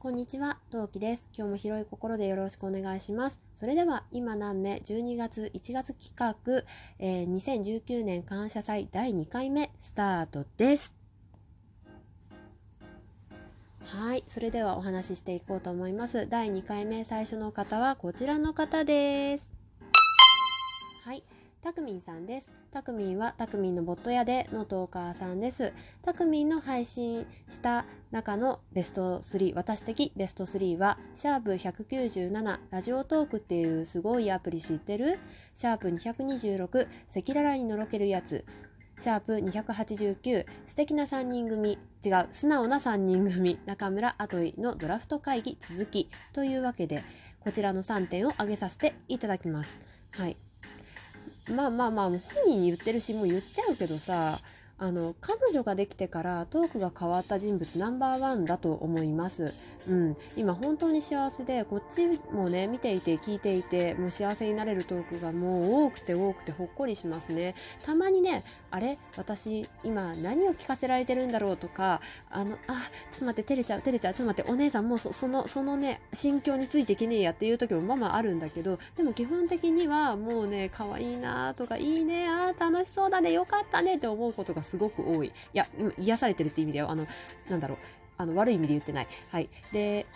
こんにちは、同期です。今日も広い心でよろしくお願いします。それでは、今何目12月1月企画、えー、2019年感謝祭第2回目スタートです。はい、それではお話ししていこうと思います。第2回目最初の方はこちらの方です。たくみんさんです。たくみんはたくみんのボット屋でのトーカーさんです。たくみんの配信した中のベスト3、私的ベスト3は、シャープ197ラジオトークっていうすごいアプリ知ってる？シャープ226赤裸々にのろけるやつ。シャープ289素敵な3人組違う素直な3人組中村あといのドラフト会議続きというわけでこちらの3点を挙げさせていただきます。はい。まあまあまあ本人言ってるしもう言っちゃうけどさ。あの彼女ができてからトークが変わった人物ナンバーワンだと思います。うん、今本当に幸せでこっちもね見ていて聞いていてもう幸せになれるトークがもう多くて多くてほっこりしますね。たまにねあれ？私今何を聞かせられてるんだろうとかあのあちょっと待って照れちゃう照れちゃうちょっと待ってお姉さんもうそのそのね心境についていけねえやっていう時もまあまああるんだけどでも基本的にはもうね可愛いなとかいいねあ楽しそうだねよかったねって思うことがすごく多い。いや、癒されてるって意味だよ。あの、なんだろう。あの、悪い意味で言ってない。はい。で、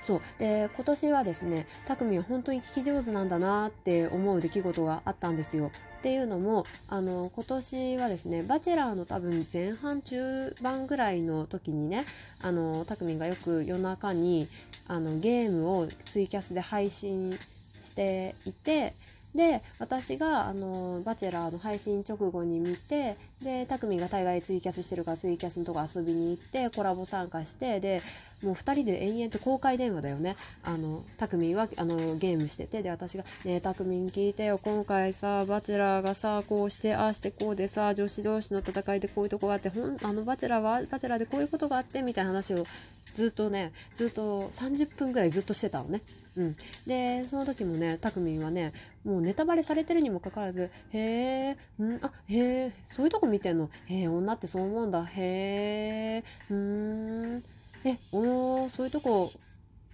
そうで今年はですねたくみは本当に聞き上手なんだなって思う出来事があったんですよ。っていうのもあの今年はですね「バチェラー」の多分前半中盤ぐらいの時にねあのたくみがよく夜中にあのゲームをツイキャスで配信していてで私があのバチェラーの配信直後に見てでたくみが大概ツイキャスしてるからツイキャスのとこ遊びに行ってコラボ参加してでもう2人で延々と公開電話だよね。あのたくみんはあのゲームしててで私が「ねえたくみん聞いてよ今回さバチェラーがさこうしてああしてこうでさ女子同士の戦いでこういうとこがあってほんあのバチェラーはバチェラーでこういうことがあって」みたいな話をずっとねずっと30分ぐらいずっとしてたのね。うん、でその時もねたくみんはねもうネタバレされてるにもかかわらず「へえんあへえそういうとこ見てんの？へえ女ってそう思うんだ。へえうん。えおそういうとこ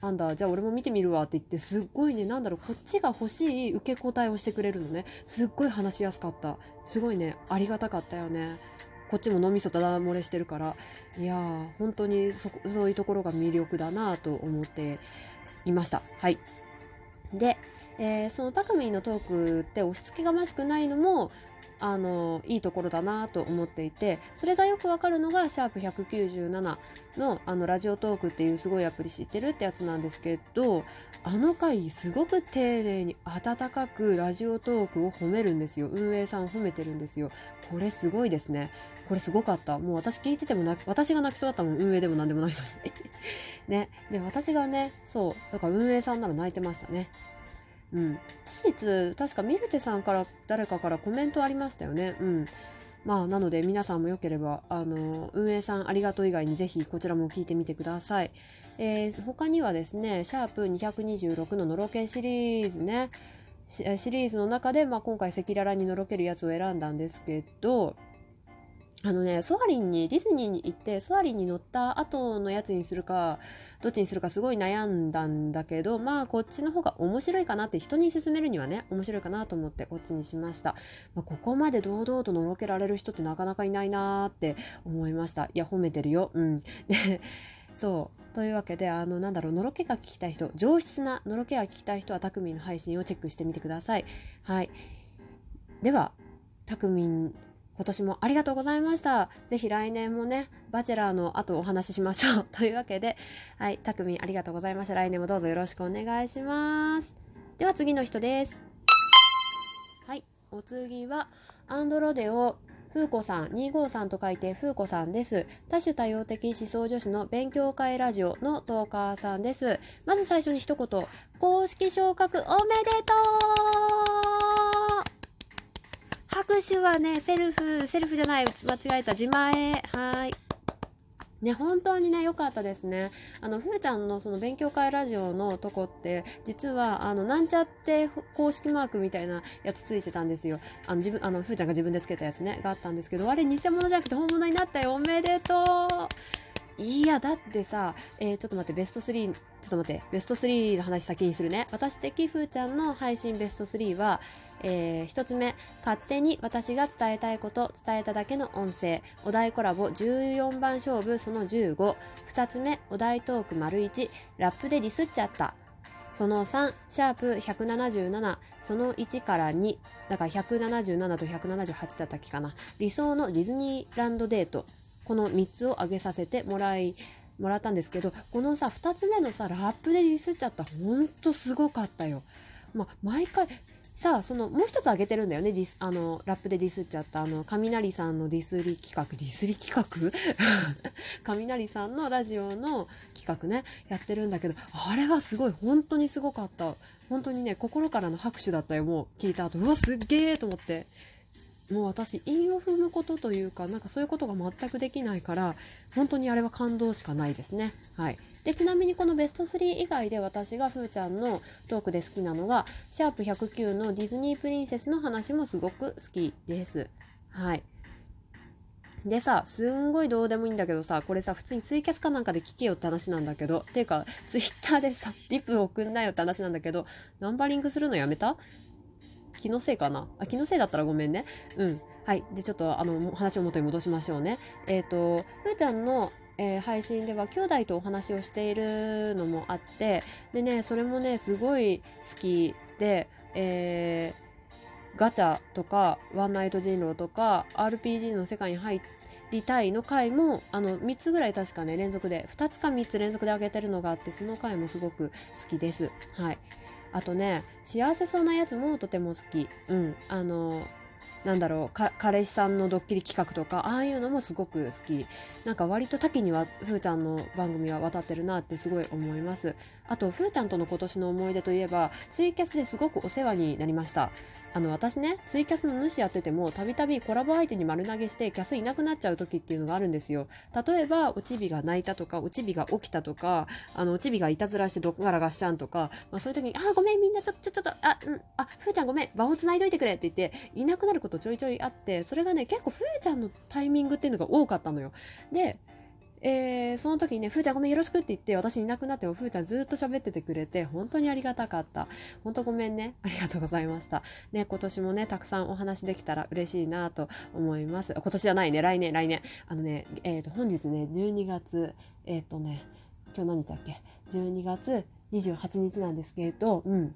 なんだ。じゃあ俺も見てみるわって言ってすっごいねなんだろうこっちが欲しい受け答えをしてくれるのね。すっごい話しやすかった。すごいねありがたかったよね。こっちも脳みそただ漏れしてるから。いやー本当にそそういうところが魅力だなと思っていました。はい。で、えー、そのタクミンのトークって押し付けがましくないのもあのいいところだなと思っていてそれがよくわかるのがシャープ197のあのラジオトークっていうすごいアプリ知ってるってやつなんですけどあの回すごく丁寧に温かくラジオトークを褒めるんですよ。運営さんを褒めてるんですよ。これすごいですね。これすごかった。もう私聞いてても泣き私が泣きそうだったもん。運営でも何でもないのに。ね。で私がねそうだから運営さんなら泣いてましたね。うん、事実確かミルテさんから誰かからコメントありましたよね。うん、まあなので皆さんもよければあの運営さんありがとう以外にぜひこちらも聞いてみてください。えー、他にはですねシャープ226ののろけシリーズね。シリーズの中で、まあ、今回赤裸々にのろけるやつを選んだんですけどあのね、ソアリンに、ディズニーに行って、ソアリンに乗った後のやつにするか、どっちにするかすごい悩んだんだけど、まあ、こっちの方が面白いかなって、人に勧めるにはね、面白いかなと思ってこっちにしました。まあ、ここまで堂々とのろけられる人ってなかなかいないなーって思いました。いや、褒めてるよ。うん。で、そう。というわけで、あの、なんだろう、のろけが聞きたい人、上質なのろけが聞きたい人は、たくみんの配信をチェックしてみてください。はい。では、たくみん、今年もありがとうございました。ぜひ来年もね、バチェラーの後お話ししましょう。というわけで、はい、たくみんありがとうございました。来年もどうぞよろしくお願いします。では次の人です。はい、お次は、アンドロデオ風子さん、253と書いて風子さんです。多種多様的思想女子の勉強会ラジオのトーカーさんです。まず最初に一言、公式昇格おめでとう私はね、セルフ、セルフじゃない、間違えた、自前。はい。ね、本当にね、良かったですね。あの、ふーちゃんのその勉強会ラジオのとこって、実は、あの、なんちゃって公式マークみたいなやつついてたんですよ。あの、自分、あの、ふーちゃんが自分でつけたやつね、があったんですけど、あれ偽物じゃなくて本物になったよ。おめでとういやだってさ、えー、ちょっと待ってベスト3ちょっと待ってベスト3の話先にするね。私的ふーちゃんの配信ベスト3は、えー、1つ目勝手に私が伝えたいこと伝えただけの音声。お題コラボ14番勝負その152つ目お題トーク丸1ラップでディスっちゃった。その3、シャープ177、その1から2、だから177と178だったっけかな。理想のディズニーランドデート。この3つを挙げさせてもらい、もらったんですけど、このさ、2つ目のさ、ラップでディスっちゃった。ほんとすごかったよ。まあ、毎回、さあそのもう一つ挙げてるんだよねディスあのラップでディスっちゃったあの雷さんのディスり企画ディスり企画？雷さんのラジオの企画ねやってるんだけどあれはすごい本当にすごかった本当にね心からの拍手だったよもう聞いた後うわすっげえと思ってもう私韻を踏むことというかなんかそういうことが全くできないから本当にあれは感動しかないですねはいでちなみにこのベスト3以外で私がふーちゃんのトークで好きなのがシャープ109のディズニープリンセスの話もすごく好きです。はい。でさ、すんごいどうでもいいんだけどさ、これさ、普通にツイキャスかなんかで聞けよって話なんだけど、ていうか、ツイッターでさ、リプ送んなよって話なんだけど、ナンバリングするのやめた？気のせいかな？あ、気のせいだったらごめんね。うん。はい。で、ちょっと、あの、話を元に戻しましょうね。えっ、ー、と、ふーちゃんのえー、配信では兄弟とお話をしているのもあってでねそれもねすごい好きで、えー、ガチャとかワンナイト人狼とか RPG の世界に入りたいの回もあの3つぐらい確かね連続で2つか3つ連続で上げてるのがあってその回もすごく好きです。はいあとね幸せそうなやつもとても好き。うん。あのなんだろう彼氏さんのドッキリ企画とかああいうのもすごく好き。なんか割と多岐にはふーちゃんの番組は渡ってるなってすごい思います。あとふーちゃんとの今年の思い出といえばツイキャスですごくお世話になりました。あの私ねツイキャスの主やっててもたびたびコラボ相手に丸投げしてキャスいなくなっちゃう時っていうのがあるんですよ。例えばおちびが泣いたとかおちびが起きたとかあのおちびがいたずらしてどっからがしちゃんとか、まあ、そういう時に「あごめんみんなちょちょちょっとあうんあふーちゃんごめん場をつないどいてくれ」って言っていなくなることことちょいちょいあってそれがね結構ふーちゃんのタイミングっていうのが多かったのよでえー、その時にね、ふーちゃんごめんよろしくって言って、私いなくなってもふーちゃんずっと喋っててくれて、本当にありがたかった。本当ごめんね。ありがとうございました。ね、今年もね、たくさんお話できたら嬉しいなと思います。今年じゃないね、来年、来年。あのね、えっ、ー、と、本日ね、12月、えっ、ー、とね、今日何日だっけ ?12 月28日なんですけど、うん。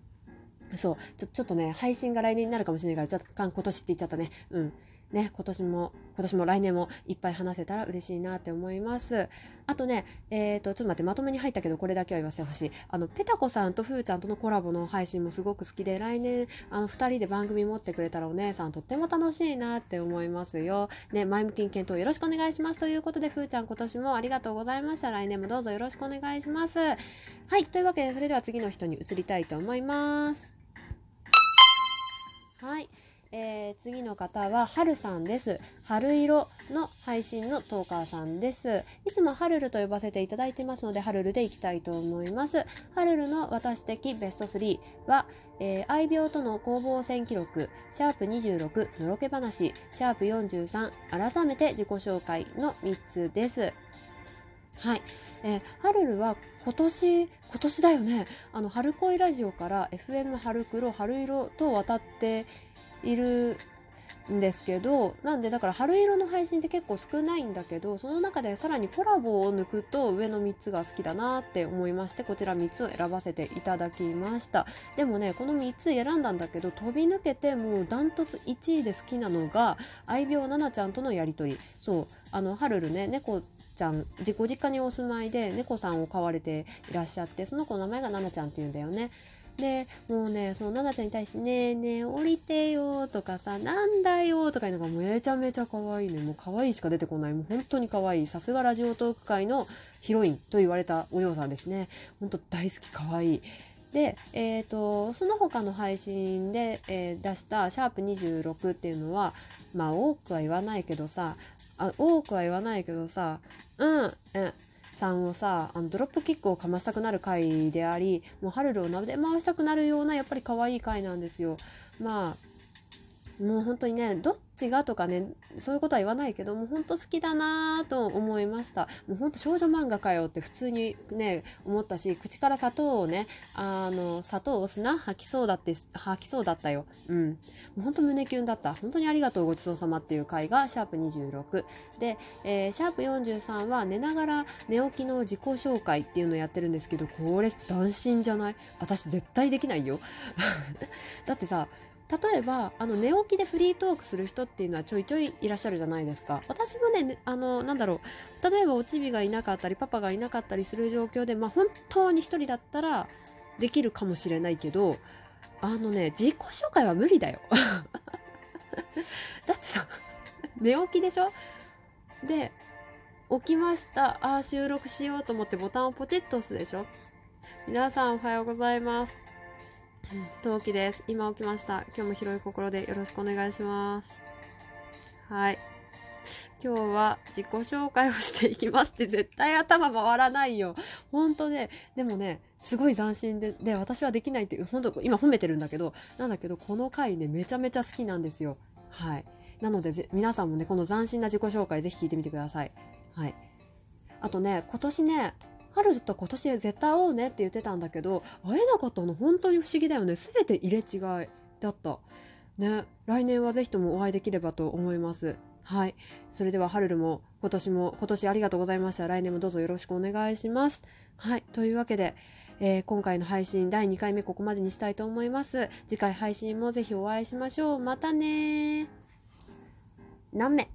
そう、ちょ、ちょっとね、配信が来年になるかもしれないから、若干今年って言っちゃったね。うん。ね、今年も、今年も来年もいっぱい話せたら嬉しいなって思います。あとね、えっ、ー、と、ちょっと待って、まとめに入ったけど、これだけは言わせてほしい。あの、ペタコさんとふーちゃんとのコラボの配信もすごく好きで、来年、あの、二人で番組持ってくれたらお姉さんとっても楽しいなって思いますよ。ね、前向きに検討よろしくお願いします。ということで、ふーちゃん今年もありがとうございました。来年もどうぞよろしくお願いします。はい、というわけで、それでは次の人に移りたいと思います。はい。えー、次の方は、はるさんです。春色の配信のトーカーさんです。いつもハルルと呼ばせていただいてますので、ハルルでいきたいと思います。ハルルの私的ベスト3は、えー、愛病との攻防戦記録、シャープ26、のろけ話、シャープ43、改めて自己紹介の3つです。はい。えー、ハルルは今年、今年だよね。あの、春恋ラジオから FM 春黒、春色と渡っているんですけどなんでだから春色の配信って結構少ないんだけどその中でさらにコラボを抜くと上の3つが好きだなって思いましてこちら3つを選ばせていただきました。でもねこの3つ選んだんだけど飛び抜けてもうダントツ1位で好きなのが愛病奈々ちゃんとのやり取り。そうあのハルルね猫ちゃん自己実家にお住まいで猫さんを飼われていらっしゃってその子の名前が奈々ちゃんっていうんだよね。でもうねその奈々ちゃんに対して「ねえねえ降りてよ」とかさ「なんだよ」とかいうのがめちゃめちゃ可愛いね。もう可愛いしか出てこない。もう本当に可愛い。さすがラジオトーク界のヒロインと言われたお嬢さんですね。本当大好き可愛い。で、えーと、その他の配信で、えー、出した「シャープ #26」っていうのはまあ多くは言わないけどさあ多くは言わないけどさうんうんさんをさあのドロップキックをかましたくなる回でありもうハルルをなで回したくなるようなやっぱり可愛い回なんですよ。まあもう本当にねどっちがとかねそういうことは言わないけどもう本当好きだなと思いました。もう本当少女漫画かよって普通にね思ったし口から砂糖をねあの砂糖を砂吐きそうだって吐きそうだったよ。うん。もう本当胸キュンだった。本当にありがとうごちそうさまっていう回がシャープ26で、えー、シャープ43は寝ながら寝起きの自己紹介っていうのをやってるんですけどこれ斬新じゃない？私絶対できないよ。だってさ例えばあの寝起きでフリートークする人っていうのはちょいちょいいらっしゃるじゃないですか。私もねあのなんだろう。例えばおちびがいなかったりパパがいなかったりする状況でまあ本当に一人だったらできるかもしれないけどあのね自己紹介は無理だよ。だってさ寝起きでしょ？で起きました。ああ収録しようと思ってボタンをポチッと押すでしょ？皆さんおはようございます。陶器です。今起きました。今日も広い心でよろしくお願いします。はい。今日は自己紹介をしていきますって絶対頭回らないよ。ほんとね、でもね、すごい斬新で、で、私はできないって、ほんと今褒めてるんだけど、なんだけど、この回ね、めちゃめちゃ好きなんですよ。はい。なので、皆さんもね、この斬新な自己紹介ぜひ聞いてみてください。はい。あとね、今年ね、春と今年絶対会おうねって言ってたんだけど会えなかったの本当に不思議だよね。全て入れ違いだった。ね。来年はぜひともお会いできればと思います。はい。それではハルルも今年も今年ありがとうございました。来年もどうぞよろしくお願いします。はい。というわけでえー、今回の配信第2回目ここまでにしたいと思います。次回配信もぜひお会いしましょう。またね何目